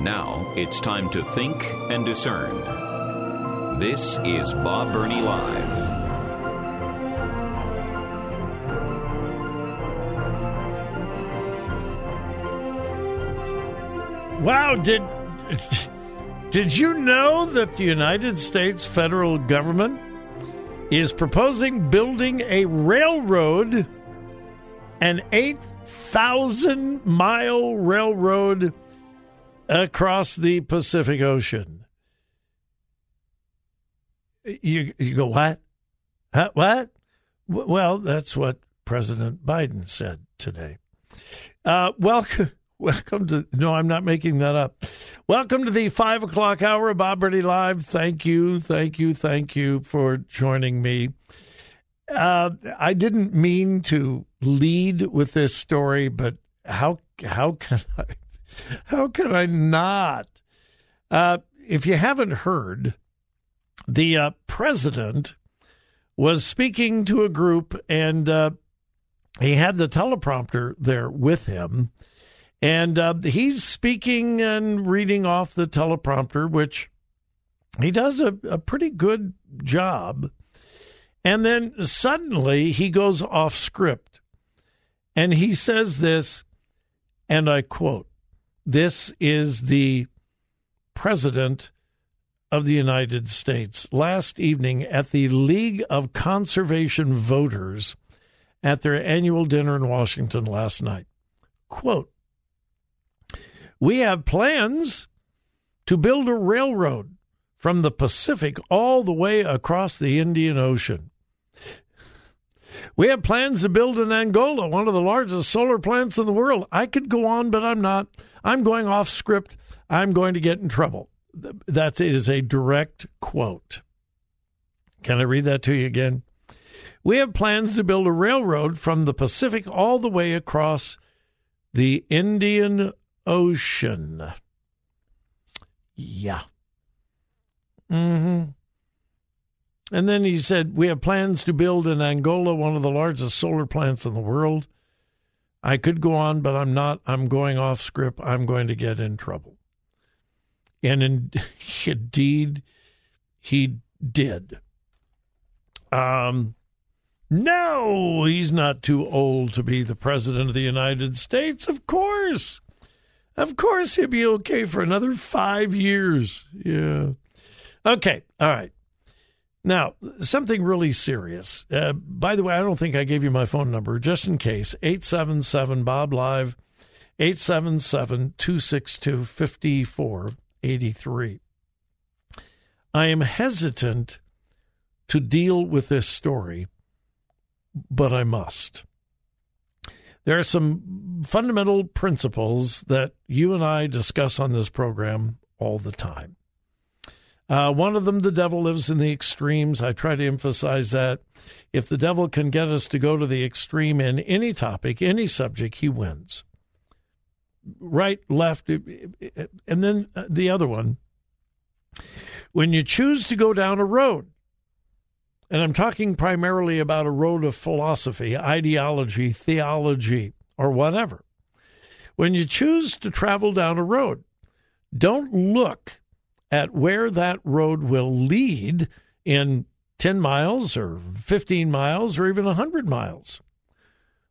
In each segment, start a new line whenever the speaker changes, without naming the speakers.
Now it's time to think and discern. This is Bob Burney Live.
Wow, did did you know that the United States federal government is proposing building a railroad, an 8,000 mile railroad across the Pacific Ocean? You, you go, what? Huh, what? Well, that's what President Biden said today. Uh, welcome. Welcome to, no, I'm not making that up. Welcome to the five o'clock hour of Bob Live. Thank you, thank you, thank you for joining me. Uh, I didn't mean to lead with this story, but how, how can I, how can I not? Uh, if you haven't heard, the uh, president was speaking to a group and uh, he had the teleprompter there with him and uh, he's speaking and reading off the teleprompter, which he does a, a pretty good job. And then suddenly he goes off script and he says this, and I quote This is the President of the United States last evening at the League of Conservation Voters at their annual dinner in Washington last night. Quote, we have plans to build a railroad from the Pacific all the way across the Indian Ocean. We have plans to build in Angola, one of the largest solar plants in the world. I could go on, but I'm not. I'm going off script. I'm going to get in trouble. That is a direct quote. Can I read that to you again? We have plans to build a railroad from the Pacific all the way across the Indian Ocean. Yeah. Mm-hmm. And then he said, We have plans to build in Angola one of the largest solar plants in the world. I could go on, but I'm not. I'm going off script. I'm going to get in trouble. And in, indeed, he did. Um, no, he's not too old to be the president of the United States. Of course. Of course, he'll be okay for another five years. Yeah. Okay. All right. Now, something really serious. Uh, by the way, I don't think I gave you my phone number, just in case 877 Bob Live, 877 262 5483. I am hesitant to deal with this story, but I must there are some fundamental principles that you and I discuss on this program all the time. Uh, one of them, the devil lives in the extremes. I try to emphasize that. If the devil can get us to go to the extreme in any topic, any subject, he wins. Right, left, eh, eh, eh, and then uh, the other one. When you choose to go down a road, and I'm talking primarily about a road of philosophy, ideology, theology, or whatever. When you choose to travel down a road, don't look at where that road will lead in 10 miles or 15 miles or even 100 miles.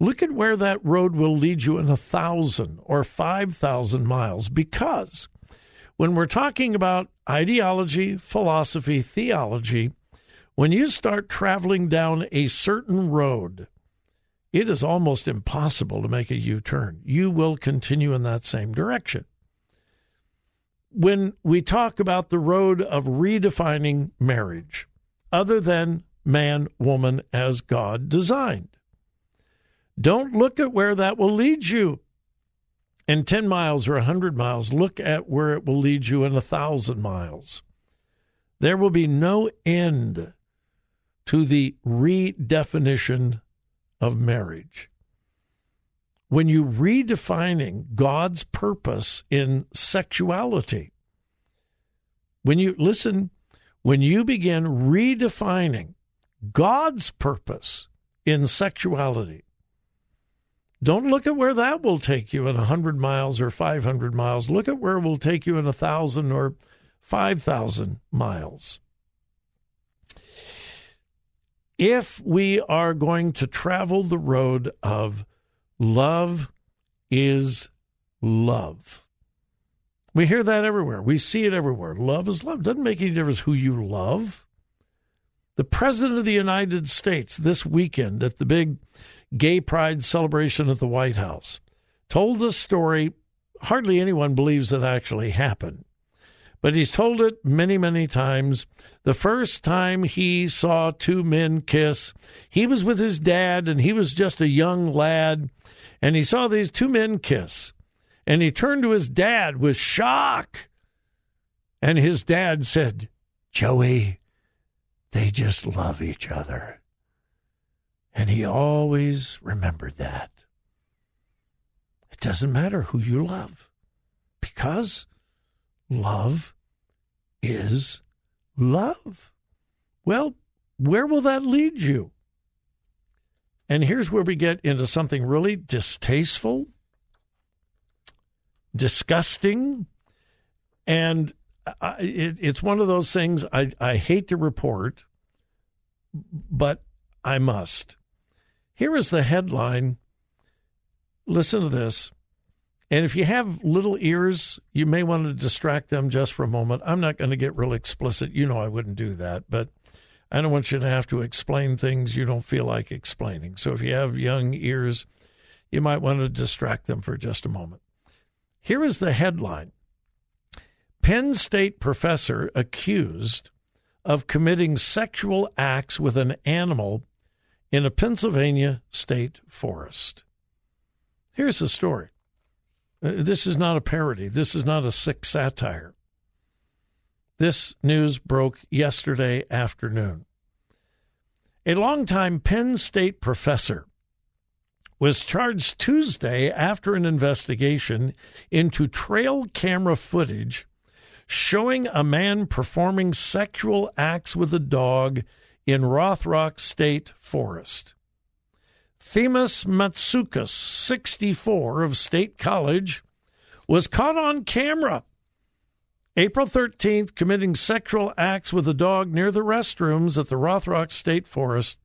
Look at where that road will lead you in a 1,000 or 5,000 miles because when we're talking about ideology, philosophy, theology, when you start traveling down a certain road, it is almost impossible to make a U turn. You will continue in that same direction. When we talk about the road of redefining marriage, other than man woman as God designed, don't look at where that will lead you. in 10 miles or 100 miles, look at where it will lead you in a 1,000 miles. There will be no end to the redefinition of marriage. When you redefining God's purpose in sexuality, when you listen, when you begin redefining God's purpose in sexuality, don't look at where that will take you in 100 miles or 500 miles. Look at where it will take you in 1,000 or 5,000 miles. If we are going to travel the road of love is love, we hear that everywhere. We see it everywhere. Love is love. Doesn't make any difference who you love. The President of the United States this weekend at the big gay pride celebration at the White House told the story hardly anyone believes it actually happened. But he's told it many, many times. The first time he saw two men kiss, he was with his dad and he was just a young lad. And he saw these two men kiss. And he turned to his dad with shock. And his dad said, Joey, they just love each other. And he always remembered that. It doesn't matter who you love because love is love. Well, where will that lead you? And here's where we get into something really distasteful, disgusting, and I, it, it's one of those things I, I hate to report, but I must. Here is the headline. Listen to this. And if you have little ears, you may want to distract them just for a moment. I'm not going to get real explicit. You know I wouldn't do that, but I don't want you to have to explain things you don't feel like explaining. So if you have young ears, you might want to distract them for just a moment. Here is the headline Penn State professor accused of committing sexual acts with an animal in a Pennsylvania state forest. Here's the story. Uh, this is not a parody. This is not a sick satire. This news broke yesterday afternoon. A longtime Penn State professor was charged Tuesday after an investigation into trail camera footage showing a man performing sexual acts with a dog in Rothrock State Forest. Themis Matsoukas, 64, of State College, was caught on camera April 13th committing sexual acts with a dog near the restrooms at the Rothrock State Forest,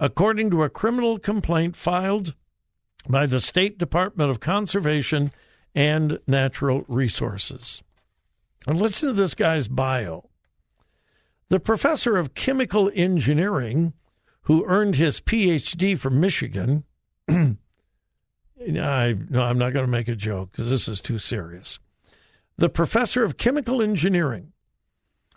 according to a criminal complaint filed by the State Department of Conservation and Natural Resources. And listen to this guy's bio. The professor of chemical engineering who earned his PhD from Michigan. I, no, I'm not going to make a joke because this is too serious. The professor of chemical engineering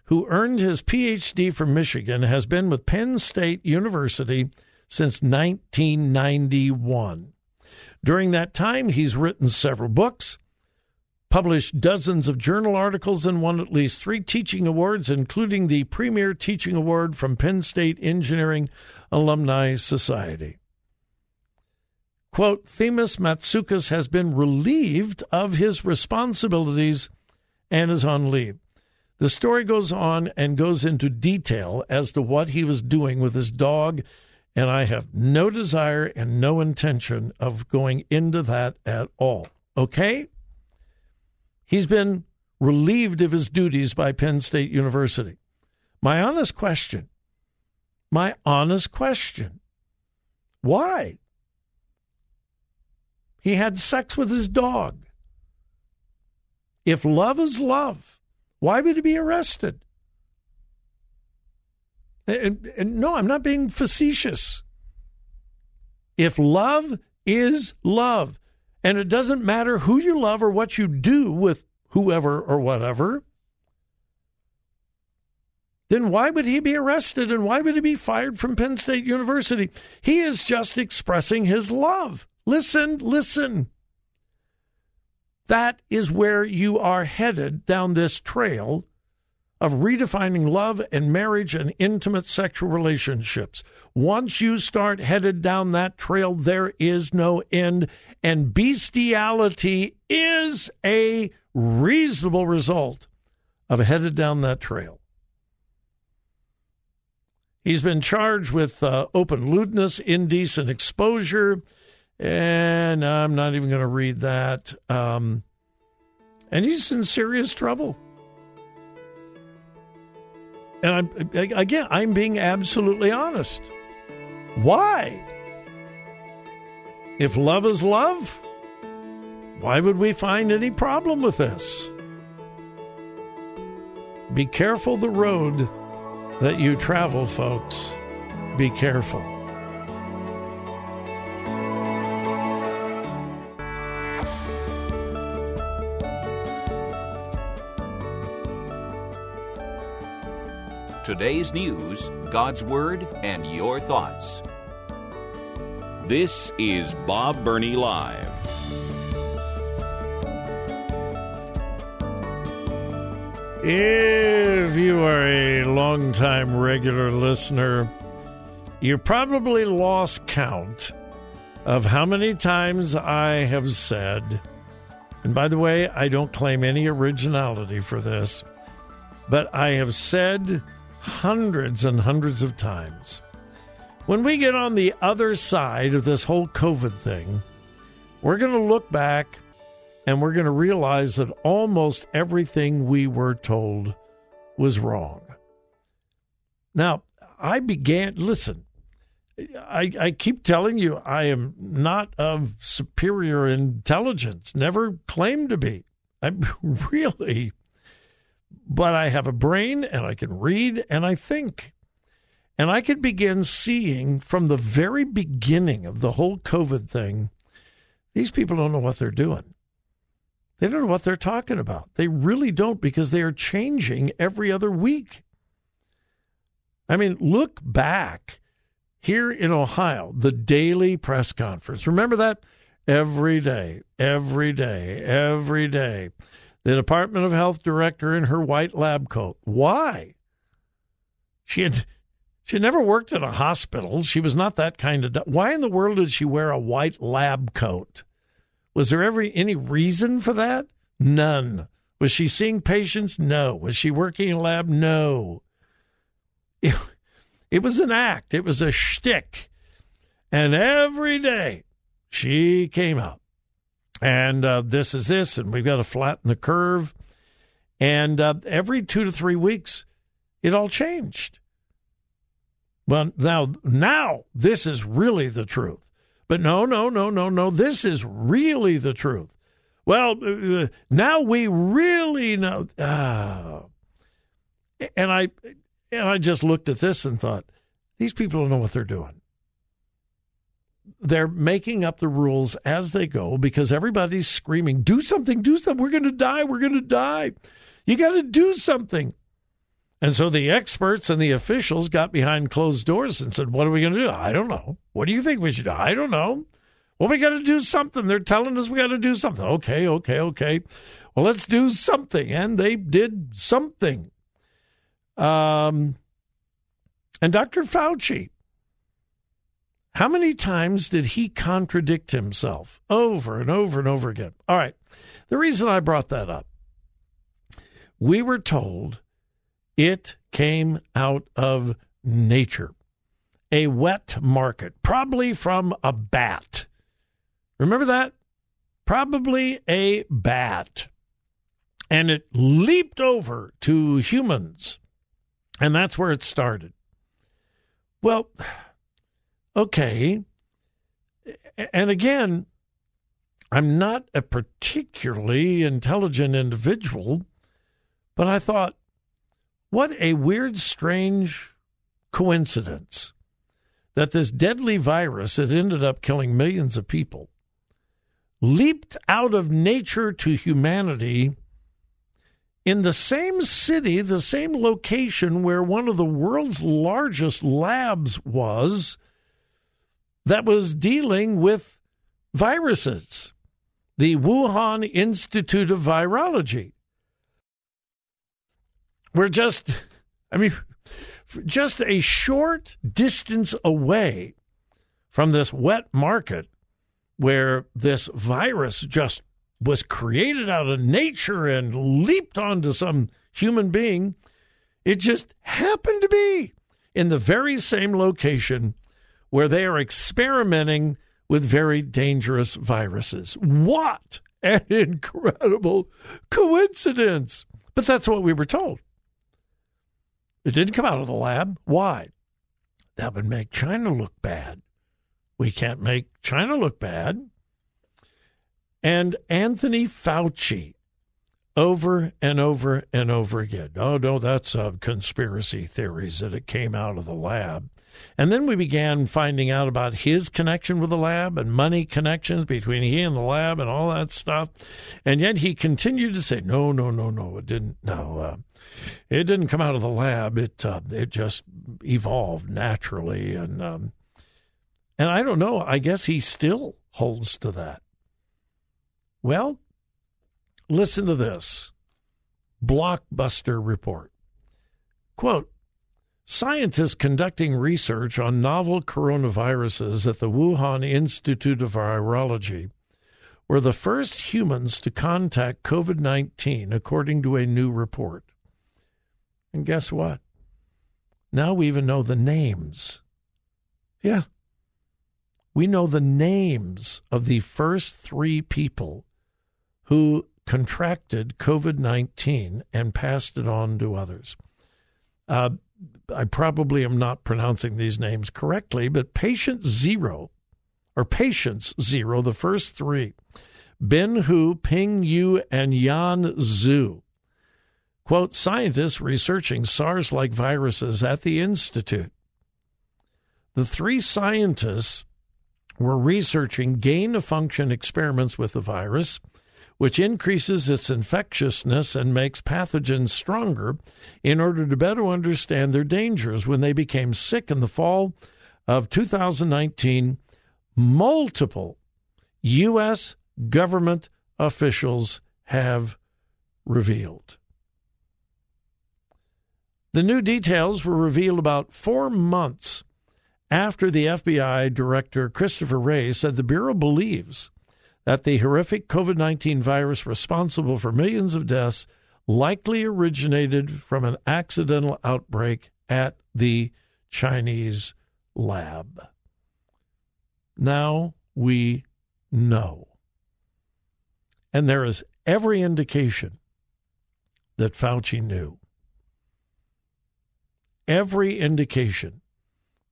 who earned his PhD from Michigan has been with Penn State University since 1991. During that time, he's written several books, published dozens of journal articles, and won at least three teaching awards, including the Premier Teaching Award from Penn State Engineering Alumni Society. Quote, Themis Matsoukas has been relieved of his responsibilities and is on leave. The story goes on and goes into detail as to what he was doing with his dog, and I have no desire and no intention of going into that at all. Okay? He's been relieved of his duties by Penn State University. My honest question, my honest question, why? He had sex with his dog. If love is love, why would he be arrested? And, and no, I'm not being facetious. If love is love, and it doesn't matter who you love or what you do with whoever or whatever, then why would he be arrested and why would he be fired from Penn State University? He is just expressing his love. Listen, listen. That is where you are headed down this trail of redefining love and marriage and intimate sexual relationships. Once you start headed down that trail, there is no end. And bestiality is a reasonable result of headed down that trail. He's been charged with uh, open lewdness, indecent exposure, and I'm not even going to read that. Um, and he's in serious trouble. And I'm, again, I'm being absolutely honest. Why? If love is love, why would we find any problem with this? Be careful the road that you travel, folks. Be careful.
Today's news, God's Word, and your thoughts. This is Bob Burney Live.
If you are a longtime regular listener, you probably lost count of how many times I have said, and by the way, I don't claim any originality for this, but I have said hundreds and hundreds of times. When we get on the other side of this whole COVID thing, we're going to look back and we're going to realize that almost everything we were told was wrong. Now, I began, listen, I, I keep telling you, I am not of superior intelligence, never claimed to be. I'm really, but I have a brain and I can read and I think. And I could begin seeing from the very beginning of the whole COVID thing, these people don't know what they're doing. They don't know what they're talking about. They really don't because they are changing every other week. I mean, look back here in Ohio, the daily press conference. Remember that? Every day, every day, every day. The Department of Health director in her white lab coat. Why? She had she had never worked in a hospital. She was not that kind of. Why in the world did she wear a white lab coat? Was there ever any reason for that? None. Was she seeing patients? No. Was she working in a lab? No. It, it was an act. It was a shtick. And every day she came out. And uh, this is this, and we've got to flatten the curve. And uh, every two to three weeks, it all changed. Well, now, now this is really the truth. But no, no, no, no, no. This is really the truth. Well, uh, now we really know. Uh, and I and I just looked at this and thought, these people don't know what they're doing. They're making up the rules as they go because everybody's screaming, "Do something! Do something! We're going to die! We're going to die! You got to do something!" And so the experts and the officials got behind closed doors and said, What are we going to do? I don't know. What do you think we should do? I don't know. Well, we got to do something. They're telling us we got to do something. Okay, okay, okay. Well, let's do something. And they did something. Um, and Dr. Fauci, how many times did he contradict himself over and over and over again? All right. The reason I brought that up, we were told it came out of nature. A wet market, probably from a bat. Remember that? Probably a bat. And it leaped over to humans. And that's where it started. Well, okay. And again, I'm not a particularly intelligent individual, but I thought, what a weird, strange coincidence that this deadly virus that ended up killing millions of people leaped out of nature to humanity in the same city, the same location where one of the world's largest labs was that was dealing with viruses. the Wuhan Institute of Virology. We're just, I mean, just a short distance away from this wet market where this virus just was created out of nature and leaped onto some human being. It just happened to be in the very same location where they are experimenting with very dangerous viruses. What an incredible coincidence! But that's what we were told. It didn't come out of the lab. Why? That would make China look bad. We can't make China look bad. And Anthony Fauci, over and over and over again. Oh, no, that's uh, conspiracy theories that it came out of the lab. And then we began finding out about his connection with the lab and money connections between he and the lab and all that stuff. And yet he continued to say, no, no, no, no, it didn't. No, uh, it didn't come out of the lab. It uh, it just evolved naturally. And um, and I don't know. I guess he still holds to that. Well, listen to this blockbuster report. Quote Scientists conducting research on novel coronaviruses at the Wuhan Institute of Virology were the first humans to contact COVID 19, according to a new report. And guess what? Now we even know the names. Yeah. We know the names of the first three people who contracted COVID 19 and passed it on to others. Uh, I probably am not pronouncing these names correctly, but patient zero, or patients zero, the first three, Ben Hu, Ping Yu, and Yan Zhu. Quote, scientists researching SARS like viruses at the Institute. The three scientists were researching gain of function experiments with the virus which increases its infectiousness and makes pathogens stronger in order to better understand their dangers. When they became sick in the fall of 2019, multiple U.S. government officials have revealed. The new details were revealed about four months after the FBI Director Christopher Wray said the Bureau believes that the horrific COVID 19 virus responsible for millions of deaths likely originated from an accidental outbreak at the Chinese lab. Now we know. And there is every indication that Fauci knew. Every indication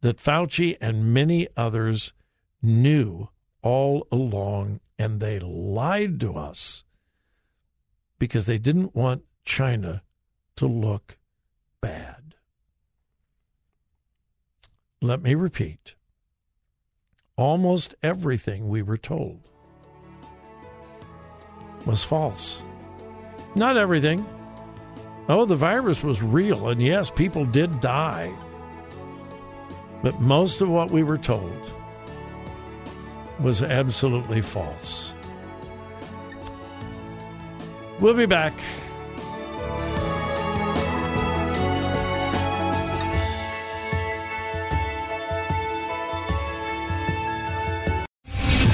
that Fauci and many others knew all along and they lied to us because they didn't want China to look bad. Let me repeat almost everything we were told was false. Not everything. Oh, the virus was real, and yes, people did die. But most of what we were told was absolutely false. We'll be back.